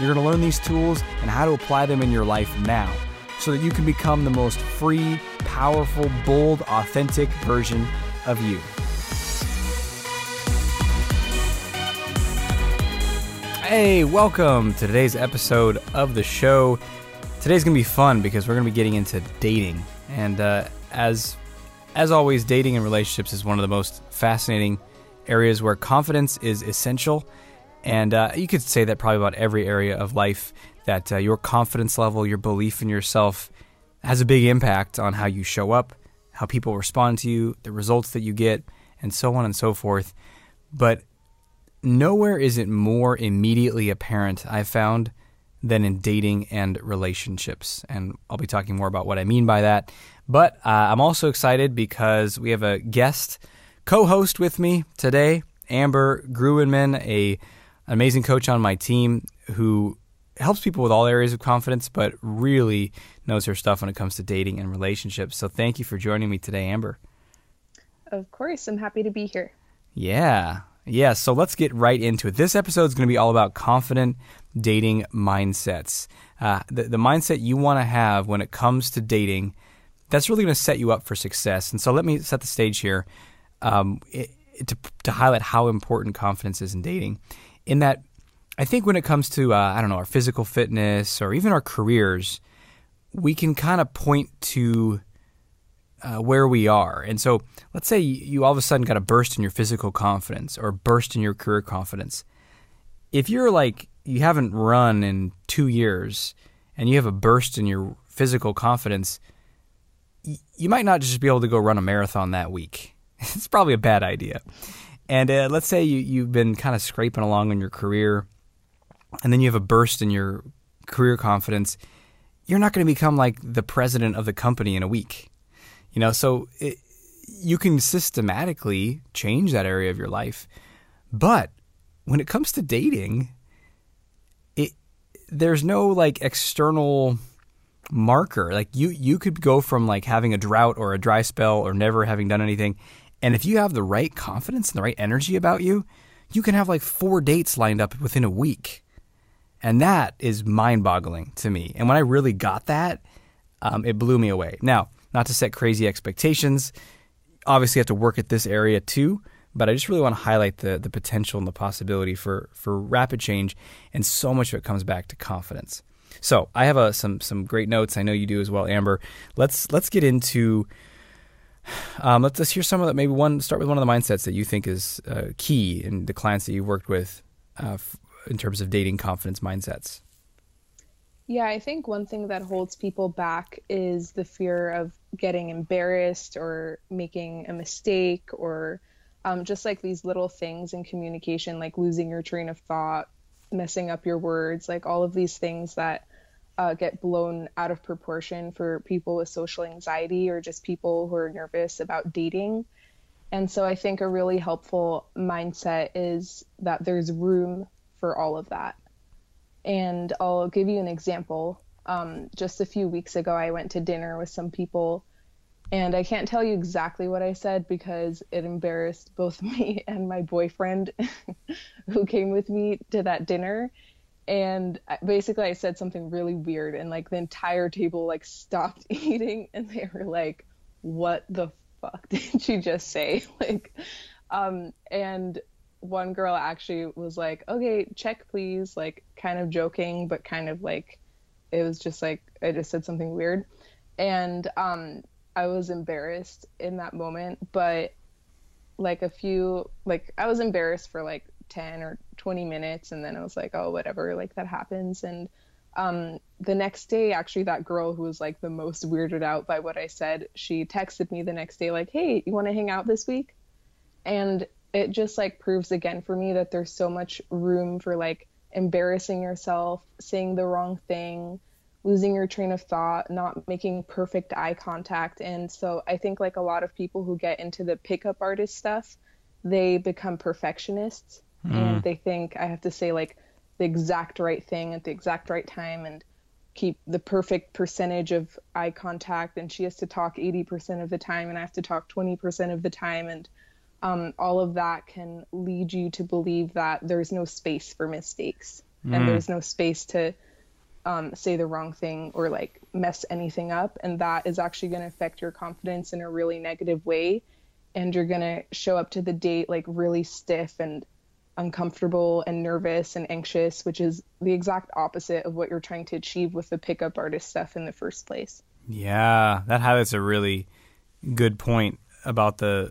You're going to learn these tools and how to apply them in your life now so that you can become the most free, powerful, bold, authentic version of you. Hey, welcome to today's episode of the show. Today's going to be fun because we're going to be getting into dating. And uh, as as always, dating and relationships is one of the most fascinating areas where confidence is essential and uh, you could say that probably about every area of life that uh, your confidence level, your belief in yourself has a big impact on how you show up, how people respond to you, the results that you get, and so on and so forth. But nowhere is it more immediately apparent, I've found, than in dating and relationships. And I'll be talking more about what I mean by that. But uh, I'm also excited because we have a guest co host with me today, Amber Gruenman, a amazing coach on my team who helps people with all areas of confidence, but really knows her stuff when it comes to dating and relationships. So thank you for joining me today, Amber. Of course, I'm happy to be here. Yeah. Yeah, so let's get right into it. This episode is going to be all about confident dating mindsets. Uh, the, the mindset you want to have when it comes to dating, that's really going to set you up for success. And so let me set the stage here um, it, to, to highlight how important confidence is in dating in that I think when it comes to uh, I don't know our physical fitness or even our careers, we can kind of point to uh, where we are. And so, let's say you all of a sudden got a burst in your physical confidence or burst in your career confidence. If you're like you haven't run in two years and you have a burst in your physical confidence, you might not just be able to go run a marathon that week. it's probably a bad idea. And uh, let's say you, you've been kind of scraping along in your career, and then you have a burst in your career confidence. You're not going to become like the president of the company in a week. You know, so it, you can systematically change that area of your life. But when it comes to dating, it there's no like external marker. Like you you could go from like having a drought or a dry spell or never having done anything and if you have the right confidence and the right energy about you, you can have like four dates lined up within a week. And that is mind boggling to me. And when I really got that, um, it blew me away. Now, not to set crazy expectations, obviously, you have to work at this area too. But I just really want to highlight the, the potential and the possibility for, for rapid change. And so much of it comes back to confidence. So I have a, some some great notes. I know you do as well, Amber. Let's let's get into um, let's, let's hear some of that. Maybe one start with one of the mindsets that you think is uh, key in the clients that you've worked with uh, f- in terms of dating confidence mindsets. Yeah, I think one thing that holds people back is the fear of getting embarrassed or making a mistake or um, just like these little things in communication, like losing your train of thought, messing up your words, like all of these things that uh, get blown out of proportion for people with social anxiety or just people who are nervous about dating. And so I think a really helpful mindset is that there's room for all of that. And I'll give you an example. Um, just a few weeks ago, I went to dinner with some people, and I can't tell you exactly what I said because it embarrassed both me and my boyfriend who came with me to that dinner and basically I said something really weird and like the entire table like stopped eating and they were like what the fuck did she just say? Like um and one girl actually was like okay check please like kind of joking but kind of like it was just like I just said something weird. And um I was embarrassed in that moment but like a few like I was embarrassed for like 10 or 20 minutes and then I was like, oh, whatever, like that happens. And um, the next day, actually, that girl who was like the most weirded out by what I said, she texted me the next day, like, hey, you want to hang out this week? And it just like proves again for me that there's so much room for like embarrassing yourself, saying the wrong thing, losing your train of thought, not making perfect eye contact. And so I think like a lot of people who get into the pickup artist stuff, they become perfectionists mm. and they think I have to say like the exact right thing at the exact right time and keep the perfect percentage of eye contact and she has to talk 80% of the time and I have to talk 20% of the time and um, all of that can lead you to believe that there's no space for mistakes mm. and there's no space to um, say the wrong thing or like mess anything up and that is actually going to affect your confidence in a really negative way and you're going to show up to the date like really stiff and uncomfortable and nervous and anxious which is the exact opposite of what you're trying to achieve with the pickup artist stuff in the first place yeah that highlights a really good point about the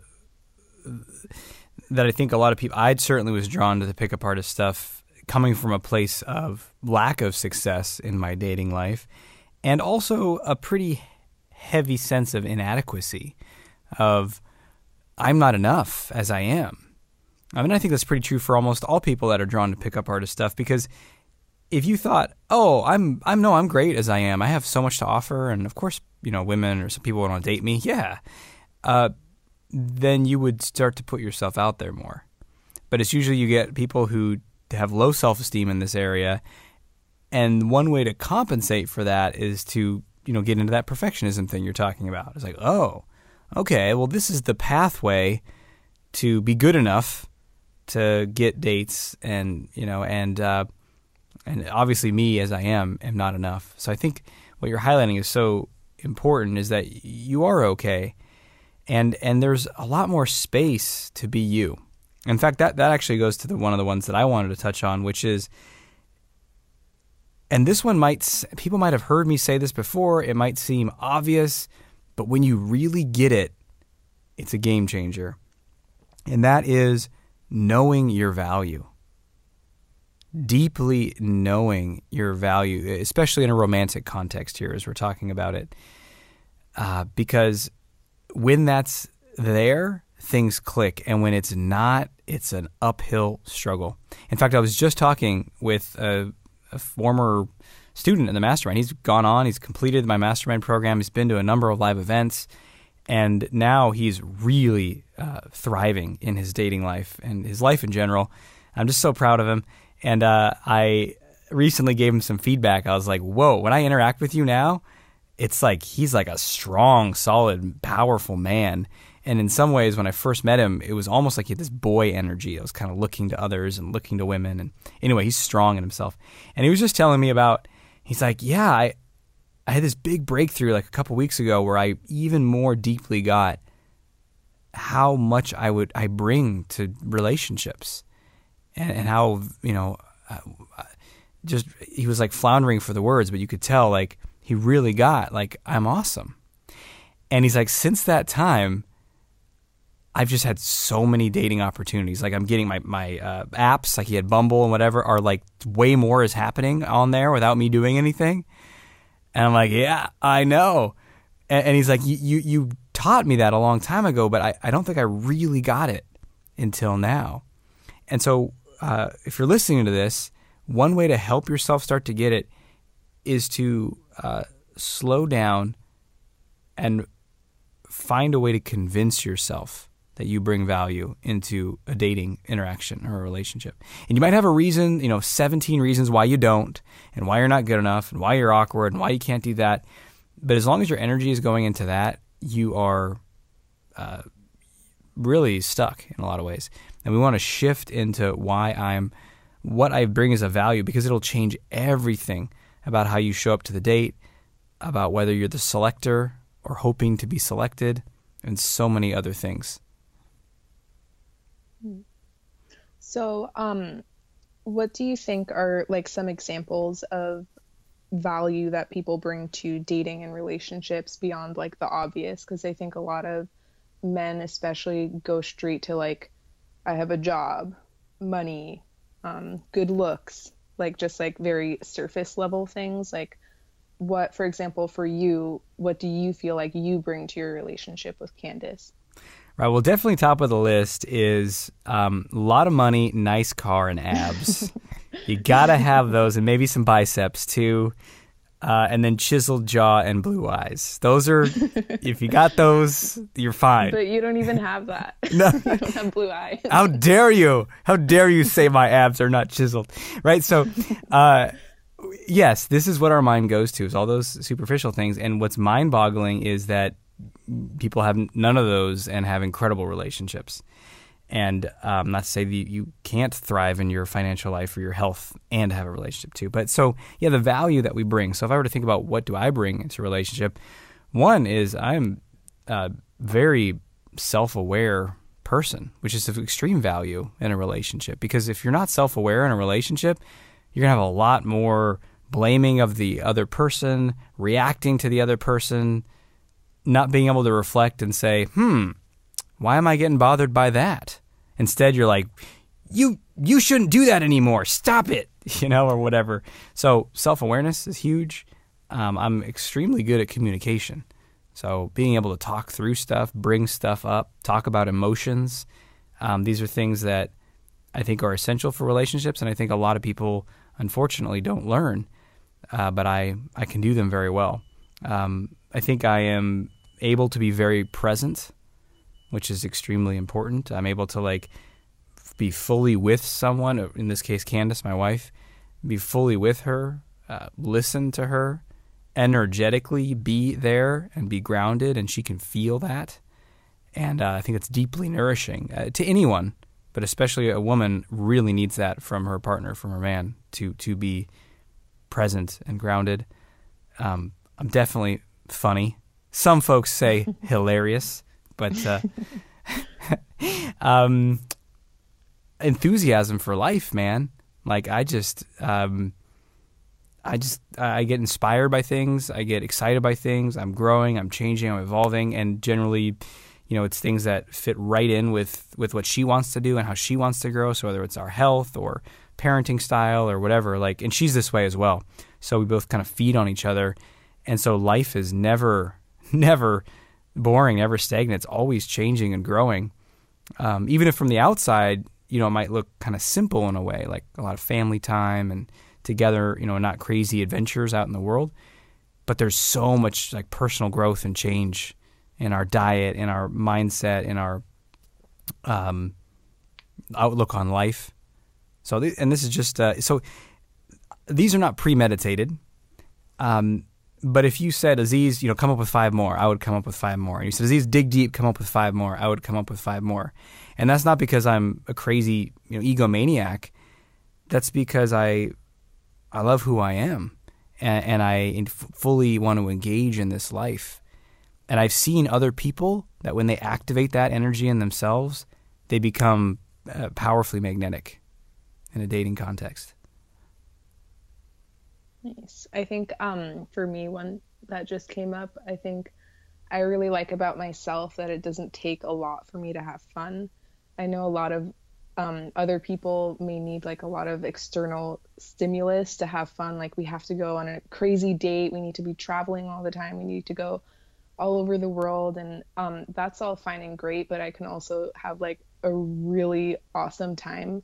that i think a lot of people i certainly was drawn to the pickup artist stuff coming from a place of lack of success in my dating life and also a pretty heavy sense of inadequacy of I'm not enough as I am. I mean, I think that's pretty true for almost all people that are drawn to pickup artist stuff because if you thought, "Oh, I'm I'm no, I'm great as I am. I have so much to offer and of course, you know, women or some people want to date me." Yeah. Uh, then you would start to put yourself out there more. But it's usually you get people who have low self esteem in this area. And one way to compensate for that is to, you know, get into that perfectionism thing you're talking about. It's like, oh, okay, well, this is the pathway to be good enough to get dates and, you know, and, uh, and obviously me as I am am not enough. So I think what you're highlighting is so important is that you are okay and and there's a lot more space to be you. In fact, that, that actually goes to the one of the ones that I wanted to touch on, which is, and this one might, people might have heard me say this before. It might seem obvious, but when you really get it, it's a game changer. And that is knowing your value. Deeply knowing your value, especially in a romantic context here, as we're talking about it. Uh, because when that's there, things click. And when it's not, it's an uphill struggle. In fact, I was just talking with a, a former student in the mastermind. He's gone on, he's completed my mastermind program, he's been to a number of live events, and now he's really uh, thriving in his dating life and his life in general. I'm just so proud of him. And uh, I recently gave him some feedback. I was like, whoa, when I interact with you now, it's like he's like a strong, solid, powerful man. And in some ways, when I first met him, it was almost like he had this boy energy. I was kind of looking to others and looking to women. And anyway, he's strong in himself. And he was just telling me about, he's like, yeah, I, I had this big breakthrough like a couple weeks ago where I even more deeply got how much I would I bring to relationships, and, and how you know, just he was like floundering for the words, but you could tell like he really got like I'm awesome, and he's like since that time, I've just had so many dating opportunities. Like I'm getting my my uh, apps, like he had Bumble and whatever, are like way more is happening on there without me doing anything. And I'm like, yeah, I know. And, and he's like, you you taught me that a long time ago, but I, I don't think I really got it until now. And so, uh, if you're listening to this, one way to help yourself start to get it is to uh, slow down and find a way to convince yourself that you bring value into a dating interaction or a relationship. And you might have a reason, you know, 17 reasons why you don't and why you're not good enough and why you're awkward and why you can't do that. But as long as your energy is going into that, you are uh, really stuck in a lot of ways. And we want to shift into why I'm, what I bring as a value because it'll change everything about how you show up to the date, about whether you're the selector or hoping to be selected, and so many other things. So, um, what do you think are like some examples of value that people bring to dating and relationships beyond like the obvious? Because I think a lot of men, especially, go straight to like, I have a job, money, um, good looks, like just like very surface level things. Like, what, for example, for you, what do you feel like you bring to your relationship with Candace? Right. Well, definitely top of the list is um, a lot of money, nice car, and abs. You gotta have those, and maybe some biceps too. Uh, and then chiseled jaw and blue eyes. Those are, if you got those, you're fine. But you don't even have that. No, you don't have blue eyes. How dare you? How dare you say my abs are not chiseled? Right. So, uh, yes, this is what our mind goes to is all those superficial things. And what's mind boggling is that people have none of those and have incredible relationships. And um, not to say that you can't thrive in your financial life or your health and have a relationship too. But so, yeah, the value that we bring. So if I were to think about what do I bring into a relationship, one is I'm a very self-aware person, which is of extreme value in a relationship. Because if you're not self-aware in a relationship, you're gonna have a lot more blaming of the other person, reacting to the other person, not being able to reflect and say, hmm, why am I getting bothered by that? Instead, you're like, you you shouldn't do that anymore. Stop it, you know, or whatever. So self awareness is huge. Um, I'm extremely good at communication. So being able to talk through stuff, bring stuff up, talk about emotions, um, these are things that I think are essential for relationships, and I think a lot of people unfortunately don't learn. Uh, but I I can do them very well. Um, I think I am able to be very present, which is extremely important. I'm able to like be fully with someone. In this case, Candace, my wife, be fully with her, uh, listen to her, energetically be there and be grounded, and she can feel that. And uh, I think it's deeply nourishing uh, to anyone, but especially a woman really needs that from her partner, from her man, to to be present and grounded. Um, I'm definitely funny. Some folks say hilarious, but uh, um, enthusiasm for life, man. Like I just, um, I just, I get inspired by things. I get excited by things. I'm growing. I'm changing. I'm evolving, and generally, you know, it's things that fit right in with with what she wants to do and how she wants to grow. So whether it's our health or parenting style or whatever, like, and she's this way as well. So we both kind of feed on each other, and so life is never never boring, never stagnant. It's always changing and growing. Um, even if from the outside, you know, it might look kind of simple in a way, like a lot of family time and together, you know, not crazy adventures out in the world. But there's so much like personal growth and change in our diet, in our mindset, in our um, outlook on life. So, th- and this is just uh, so. These are not premeditated. Um, but if you said, Aziz, you know, come up with five more, I would come up with five more. And you said, Aziz, dig deep, come up with five more, I would come up with five more. And that's not because I'm a crazy, you know, egomaniac. That's because I, I love who I am, and, and I fully want to engage in this life. And I've seen other people that when they activate that energy in themselves, they become uh, powerfully magnetic in a dating context. Nice. I think um, for me, one that just came up, I think I really like about myself that it doesn't take a lot for me to have fun. I know a lot of um, other people may need like a lot of external stimulus to have fun. Like we have to go on a crazy date, we need to be traveling all the time, we need to go all over the world, and um, that's all fine and great. But I can also have like a really awesome time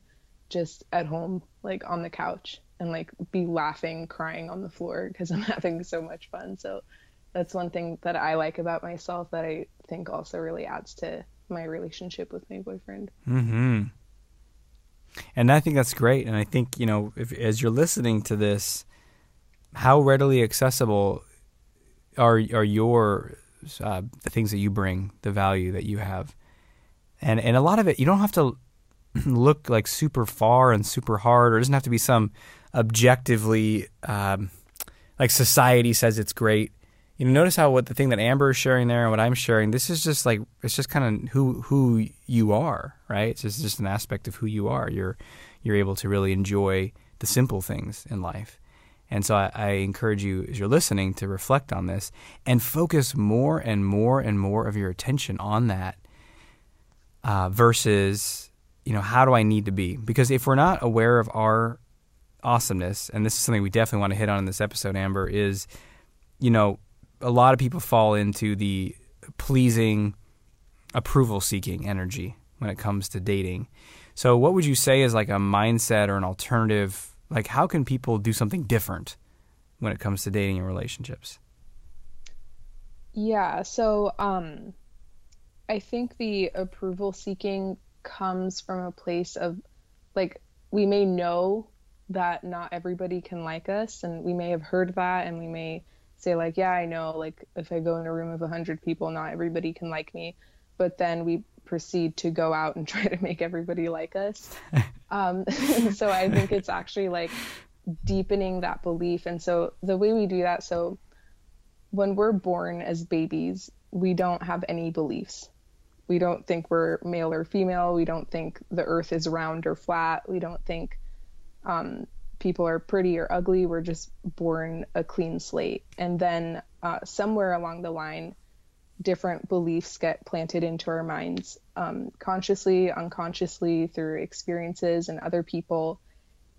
just at home, like on the couch and like be laughing, crying on the floor because I'm having so much fun. So that's one thing that I like about myself that I think also really adds to my relationship with my boyfriend. Mm-hmm. And I think that's great. And I think you know, if, as you're listening to this, how readily accessible are are your uh, the things that you bring, the value that you have, and and a lot of it you don't have to look like super far and super hard, or it doesn't have to be some objectively um, like society says it's great. You know, notice how what the thing that Amber is sharing there and what I'm sharing, this is just like it's just kind of who who you are, right? It's just, just an aspect of who you are. You're you're able to really enjoy the simple things in life. And so I, I, encourage you, as you're listening, to reflect on this and focus more and more and more of your attention on that uh, versus, you know, how do I need to be? Because if we're not aware of our awesomeness, and this is something we definitely want to hit on in this episode, Amber, is you know, a lot of people fall into the pleasing, approval seeking energy when it comes to dating. So, what would you say is like a mindset or an alternative Like, how can people do something different when it comes to dating and relationships? Yeah, so um, I think the approval seeking comes from a place of like we may know that not everybody can like us and we may have heard that and we may say like yeah i know like if i go in a room of 100 people not everybody can like me. But then we proceed to go out and try to make everybody like us. Um, so i think it's actually like deepening that belief. And so the way we do that so when we're born as babies we don't have any beliefs. We don't think we're male or female. We don't think the earth is round or flat. We don't think um, people are pretty or ugly. We're just born a clean slate. And then uh, somewhere along the line, different beliefs get planted into our minds, um, consciously, unconsciously, through experiences and other people.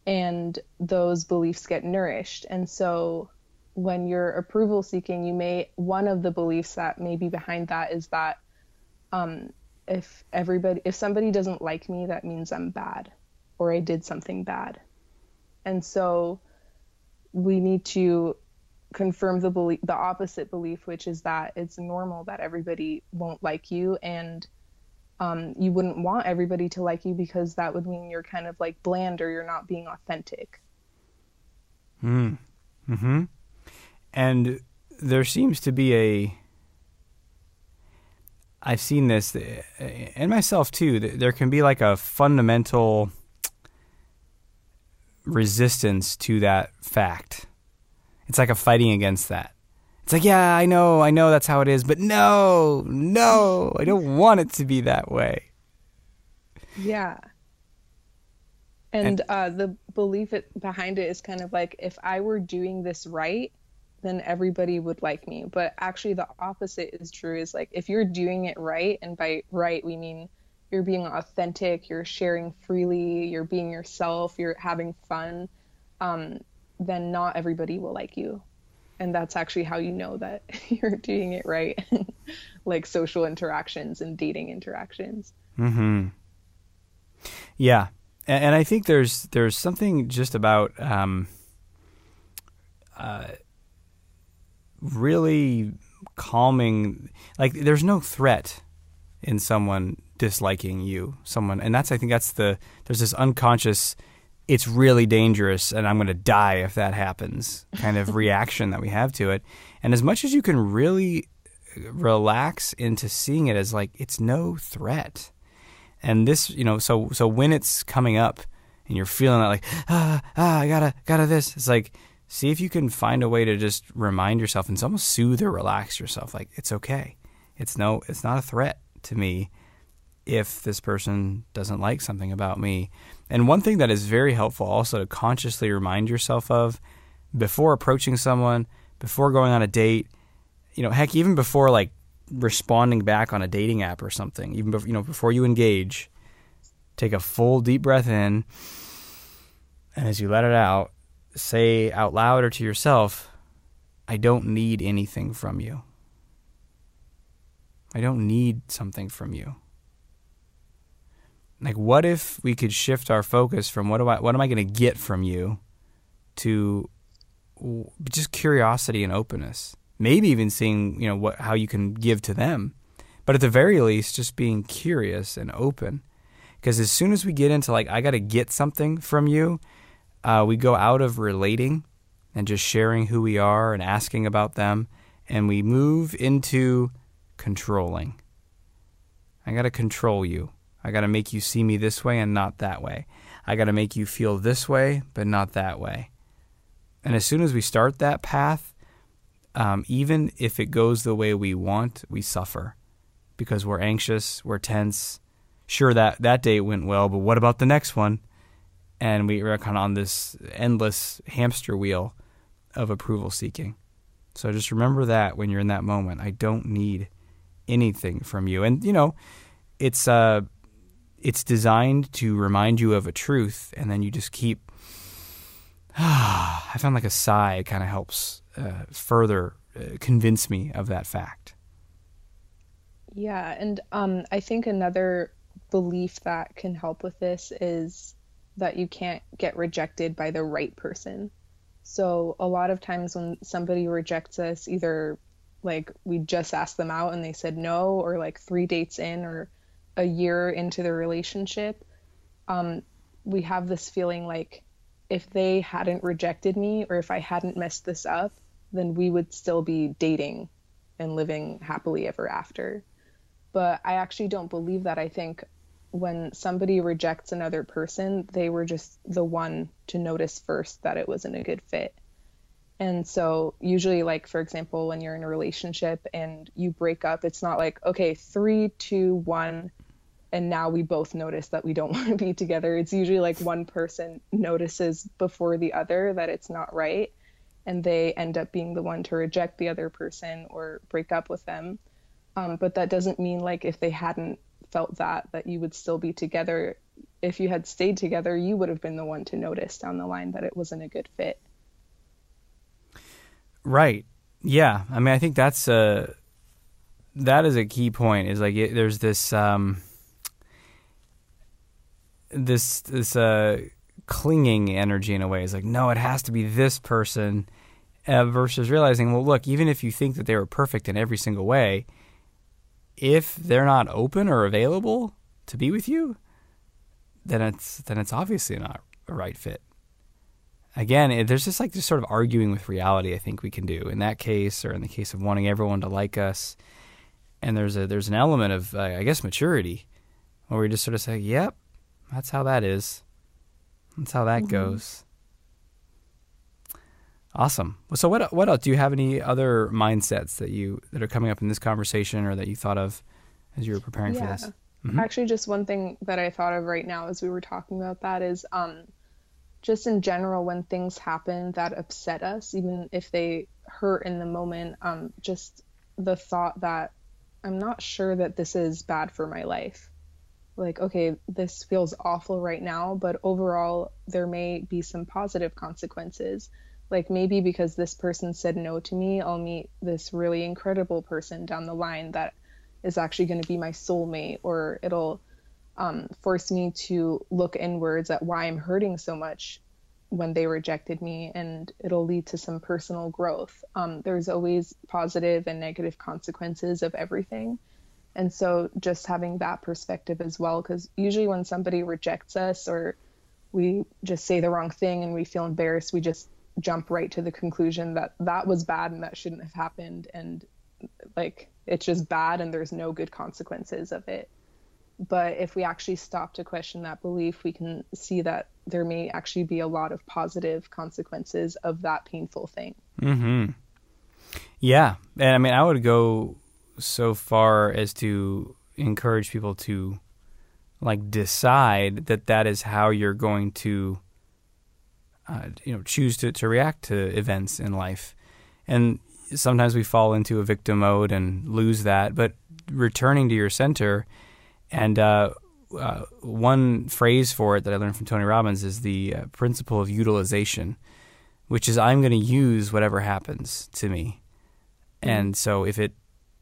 And those beliefs get nourished. And so when you're approval seeking, you may, one of the beliefs that may be behind that is that um, if everybody, if somebody doesn't like me, that means I'm bad or I did something bad. And so we need to confirm the belief, the opposite belief, which is that it's normal that everybody won't like you, and um, you wouldn't want everybody to like you because that would mean you're kind of like bland or you're not being authentic. Hmm. Hmm. And there seems to be a. I've seen this, and myself too. There can be like a fundamental resistance to that fact. It's like a fighting against that. It's like, yeah, I know, I know that's how it is, but no, no, I don't want it to be that way. Yeah. And, and uh, the belief it, behind it is kind of like if I were doing this right, then everybody would like me. But actually, the opposite is true. Is like if you're doing it right, and by right we mean you're being authentic, you're sharing freely, you're being yourself, you're having fun, um, then not everybody will like you. And that's actually how you know that you're doing it right, like social interactions and dating interactions. Hmm. Yeah, and, and, I think there's there's something just about um, uh, really calming. Like, there's no threat in someone disliking you, someone, and that's I think that's the there's this unconscious, it's really dangerous, and I'm going to die if that happens kind of reaction that we have to it. And as much as you can really relax into seeing it as like it's no threat, and this you know so so when it's coming up and you're feeling that like ah ah I gotta gotta this, it's like see if you can find a way to just remind yourself and almost soothe or relax yourself like it's okay. It's no it's not a threat to me if this person doesn't like something about me. And one thing that is very helpful also to consciously remind yourself of before approaching someone, before going on a date, you know, heck, even before like responding back on a dating app or something, even before, you know, before you engage, take a full deep breath in. And as you let it out, say out loud or to yourself, I don't need anything from you. I don't need something from you. Like, what if we could shift our focus from what do I, what am I going to get from you, to just curiosity and openness. Maybe even seeing, you know, what how you can give to them, but at the very least, just being curious and open. Because as soon as we get into like, I got to get something from you, uh, we go out of relating and just sharing who we are and asking about them, and we move into controlling. I got to control you. I got to make you see me this way and not that way. I got to make you feel this way, but not that way. And as soon as we start that path, um, even if it goes the way we want, we suffer because we're anxious, we're tense. Sure, that, that date went well, but what about the next one? And we are kind of on this endless hamster wheel of approval seeking. So just remember that when you're in that moment. I don't need anything from you. And, you know, it's uh, it's designed to remind you of a truth, and then you just keep. I found like a sigh kind of helps uh, further uh, convince me of that fact. Yeah, and um, I think another belief that can help with this is that you can't get rejected by the right person. So a lot of times when somebody rejects us, either like we just asked them out and they said no, or like three dates in or a year into the relationship, um, we have this feeling like if they hadn't rejected me or if I hadn't messed this up, then we would still be dating and living happily ever after. But I actually don't believe that. I think when somebody rejects another person, they were just the one to notice first that it wasn't a good fit. And so, usually, like, for example, when you're in a relationship and you break up, it's not like, okay, three, two, one, and now we both notice that we don't want to be together. It's usually like one person notices before the other that it's not right, and they end up being the one to reject the other person or break up with them. Um, but that doesn't mean like if they hadn't felt that that you would still be together. If you had stayed together, you would have been the one to notice down the line that it wasn't a good fit. Right. Yeah. I mean, I think that's a that is a key point. Is like it, there's this um, this this uh, clinging energy in a way. It's like no, it has to be this person. Uh, versus realizing, well, look, even if you think that they were perfect in every single way, if they're not open or available to be with you, then it's then it's obviously not a right fit. Again, it, there's just like this sort of arguing with reality. I think we can do in that case, or in the case of wanting everyone to like us. And there's a there's an element of uh, I guess maturity, where we just sort of say, "Yep, that's how that is. That's how that mm-hmm. goes." Awesome. So what what else? Do you have any other mindsets that you that are coming up in this conversation or that you thought of as you were preparing yeah. for this? Mm-hmm. Actually, just one thing that I thought of right now as we were talking about that is um, just in general when things happen that upset us, even if they hurt in the moment, um, just the thought that I'm not sure that this is bad for my life. Like, okay, this feels awful right now, but overall, there may be some positive consequences like maybe because this person said no to me, I'll meet this really incredible person down the line that is actually going to be my soulmate, or it'll um, force me to look inwards at why I'm hurting so much when they rejected me, and it'll lead to some personal growth. Um, there's always positive and negative consequences of everything. And so just having that perspective as well, because usually when somebody rejects us or we just say the wrong thing and we feel embarrassed, we just jump right to the conclusion that that was bad and that shouldn't have happened. And like it's just bad and there's no good consequences of it. But if we actually stop to question that belief we can see that there may actually be a lot of positive consequences of that painful thing. Mm-hmm. yeah. And i mean i would go so far as to encourage people to like decide that that is how you're going to uh, you know choose to, to react to events in life and sometimes we fall into a victim mode and lose that but returning to your center and uh, uh, one phrase for it that I learned from Tony Robbins is the uh, principle of utilization, which is I'm going to use whatever happens to me. And so if it,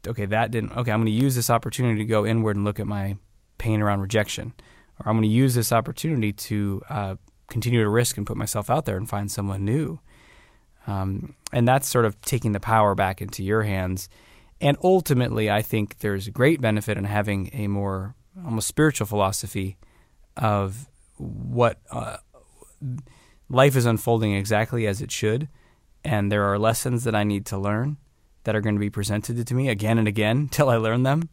okay, that didn't, okay, I'm going to use this opportunity to go inward and look at my pain around rejection. Or I'm going to use this opportunity to uh, continue to risk and put myself out there and find someone new. Um, and that's sort of taking the power back into your hands. And ultimately, I think there's great benefit in having a more almost spiritual philosophy of what uh, life is unfolding exactly as it should. And there are lessons that I need to learn that are going to be presented to me again and again till I learn them.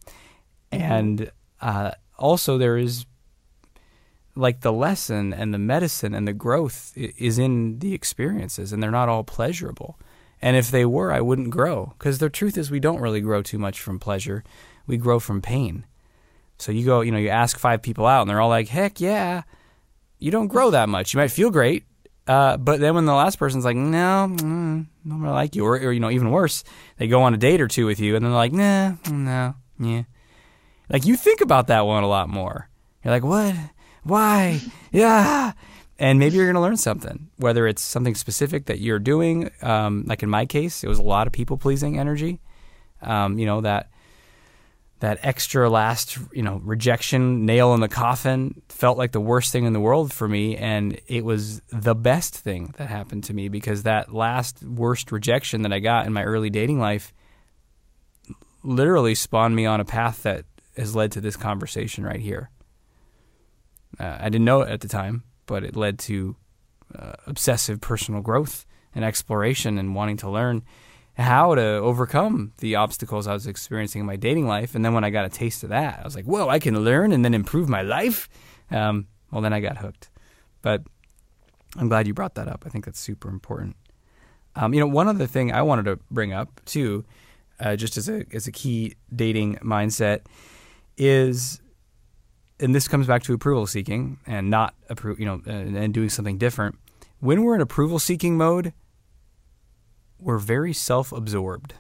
Mm-hmm. And uh, also, there is like the lesson and the medicine and the growth is in the experiences and they're not all pleasurable. And if they were, I wouldn't grow because the truth is we don't really grow too much from pleasure. We grow from pain. So you go, you know, you ask five people out and they're all like, heck yeah. You don't grow that much. You might feel great. Uh, but then when the last person's like, no, mm, I don't like you, or, or, you know, even worse, they go on a date or two with you and they're like, nah, no, yeah. Like you think about that one a lot more. You're like, what? why? Yeah. And maybe you're going to learn something, whether it's something specific that you're doing. Um, like in my case, it was a lot of people pleasing energy. Um, you know, that that extra last, you know, rejection nail in the coffin felt like the worst thing in the world for me and it was the best thing that happened to me because that last worst rejection that I got in my early dating life literally spawned me on a path that has led to this conversation right here. Uh, I didn't know it at the time, but it led to uh, obsessive personal growth and exploration and wanting to learn how to overcome the obstacles I was experiencing in my dating life. And then when I got a taste of that, I was like, whoa, I can learn and then improve my life. Um, well, then I got hooked. But I'm glad you brought that up. I think that's super important. Um, you know, one other thing I wanted to bring up too, uh, just as a as a key dating mindset, is, and this comes back to approval seeking and not approve, you know, and, and doing something different. When we're in approval seeking mode, we're very self absorbed.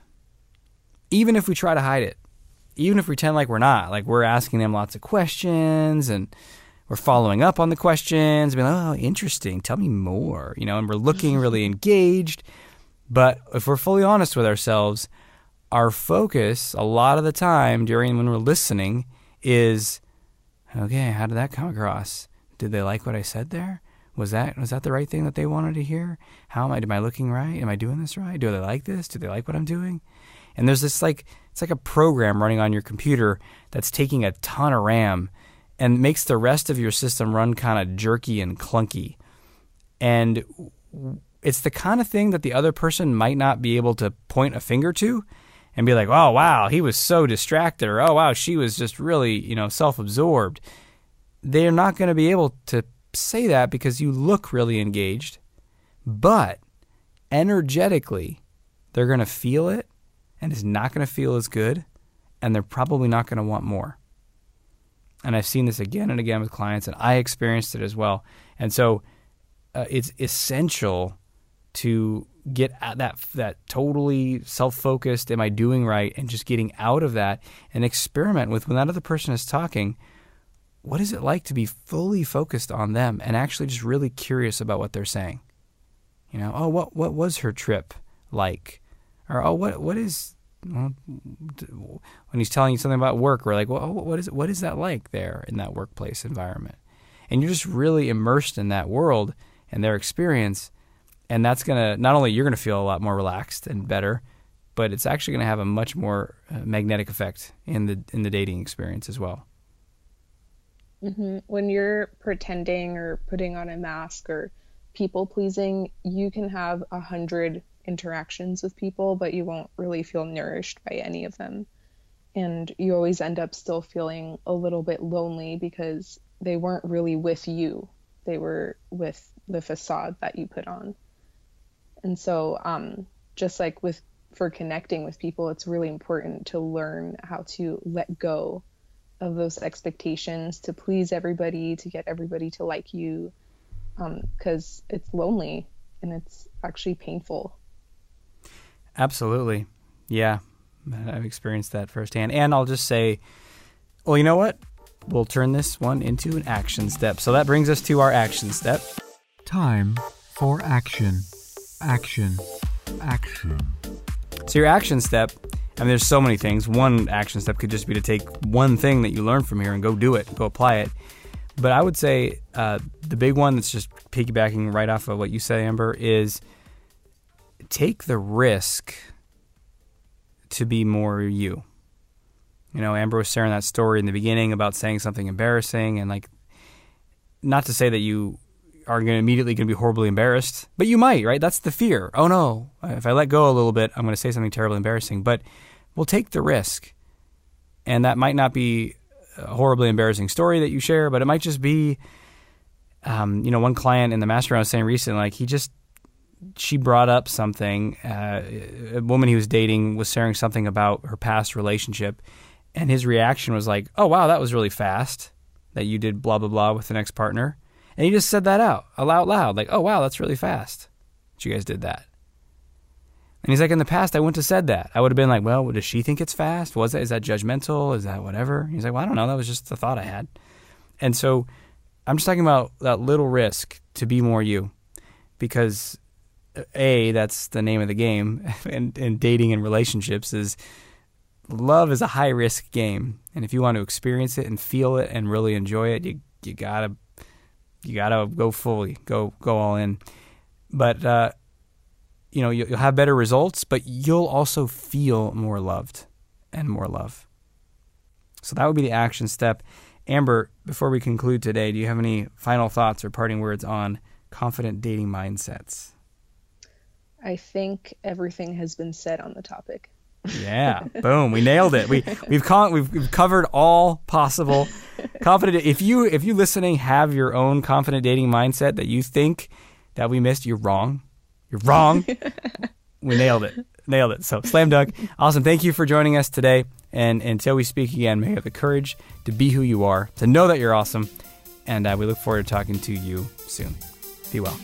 Even if we try to hide it, even if we pretend like we're not, like we're asking them lots of questions and we're following up on the questions, being like, oh, interesting, tell me more, you know, and we're looking really engaged. But if we're fully honest with ourselves, our focus a lot of the time during when we're listening is, okay, how did that come across? Did they like what I said there? Was that was that the right thing that they wanted to hear? How am I? Am I looking right? Am I doing this right? Do they like this? Do they like what I'm doing? And there's this like it's like a program running on your computer that's taking a ton of RAM and makes the rest of your system run kind of jerky and clunky. And it's the kind of thing that the other person might not be able to point a finger to and be like, "Oh wow, he was so distracted," or "Oh wow, she was just really you know self-absorbed." They're not going to be able to say that because you look really engaged, but energetically, they're going to feel it and it's not going to feel as good, and they're probably not going to want more. And I've seen this again and again with clients, and I experienced it as well. And so uh, it's essential to get at that that totally self-focused am i doing right and just getting out of that and experiment with when that other person is talking what is it like to be fully focused on them and actually just really curious about what they're saying? You know, oh, what what was her trip like? Or oh, what what is when he's telling you something about work, we're like, well, what is what is that like there in that workplace environment? And you're just really immersed in that world and their experience, and that's gonna not only you're gonna feel a lot more relaxed and better, but it's actually gonna have a much more uh, magnetic effect in the in the dating experience as well. Mm-hmm. When you're pretending or putting on a mask or people pleasing, you can have a hundred interactions with people, but you won't really feel nourished by any of them. And you always end up still feeling a little bit lonely because they weren't really with you. They were with the facade that you put on. And so, um, just like with for connecting with people, it's really important to learn how to let go of those expectations to please everybody, to get everybody to like you, because um, it's lonely and it's actually painful. Absolutely. Yeah. I've experienced that firsthand. And I'll just say, well, you know what? We'll turn this one into an action step. So that brings us to our action step. Time for action. Action. Action. So, your action step I mean, there's so many things. One action step could just be to take one thing that you learn from here and go do it, go apply it. But I would say uh, the big one that's just piggybacking right off of what you said, Amber, is take the risk to be more you. You know, Amber was sharing that story in the beginning about saying something embarrassing, and like, not to say that you are going to immediately going to be horribly embarrassed, but you might, right? That's the fear. Oh no, if I let go a little bit, I'm going to say something terribly embarrassing. But we'll take the risk. And that might not be a horribly embarrassing story that you share, but it might just be, um, you know, one client in the mastermind was saying recently, like he just, she brought up something. Uh, a woman he was dating was sharing something about her past relationship, and his reaction was like, "Oh wow, that was really fast that you did blah blah blah with the next partner," and he just said that out, out loud, like, "Oh wow, that's really fast that you guys did that." And he's like, in the past, I wouldn't have said that. I would have been like, well, does she think it's fast? Was that, is that judgmental? Is that whatever? He's like, well, I don't know. That was just the thought I had. And so I'm just talking about that little risk to be more you because A, that's the name of the game in, in dating and relationships is love is a high risk game, and if you want to experience it and feel it and really enjoy it, you you gotta you gotta go fully, go go all in. But uh, you know you'll have better results, but you'll also feel more loved and more love. So that would be the action step. Amber, before we conclude today, do you have any final thoughts or parting words on confident dating mindsets? I think everything has been said on the topic. Yeah, boom, we nailed it. We we've con- we've, we've covered all possible confident. If you if you listening have your own confident dating mindset that you think that we missed, you're wrong. You're wrong. we nailed it. Nailed it. So slam dunk. Awesome. Thank you for joining us today. And until we speak again, may you have the courage to be who you are, to know that you're awesome, and uh, we look forward to talking to you soon. Be well.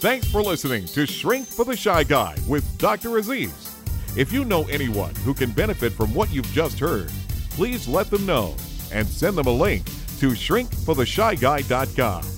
Thanks for listening to Shrink for the Shy Guy with Dr. Aziz. If you know anyone who can benefit from what you've just heard, please let them know and send them a link to shrinkfortheshyguy.com.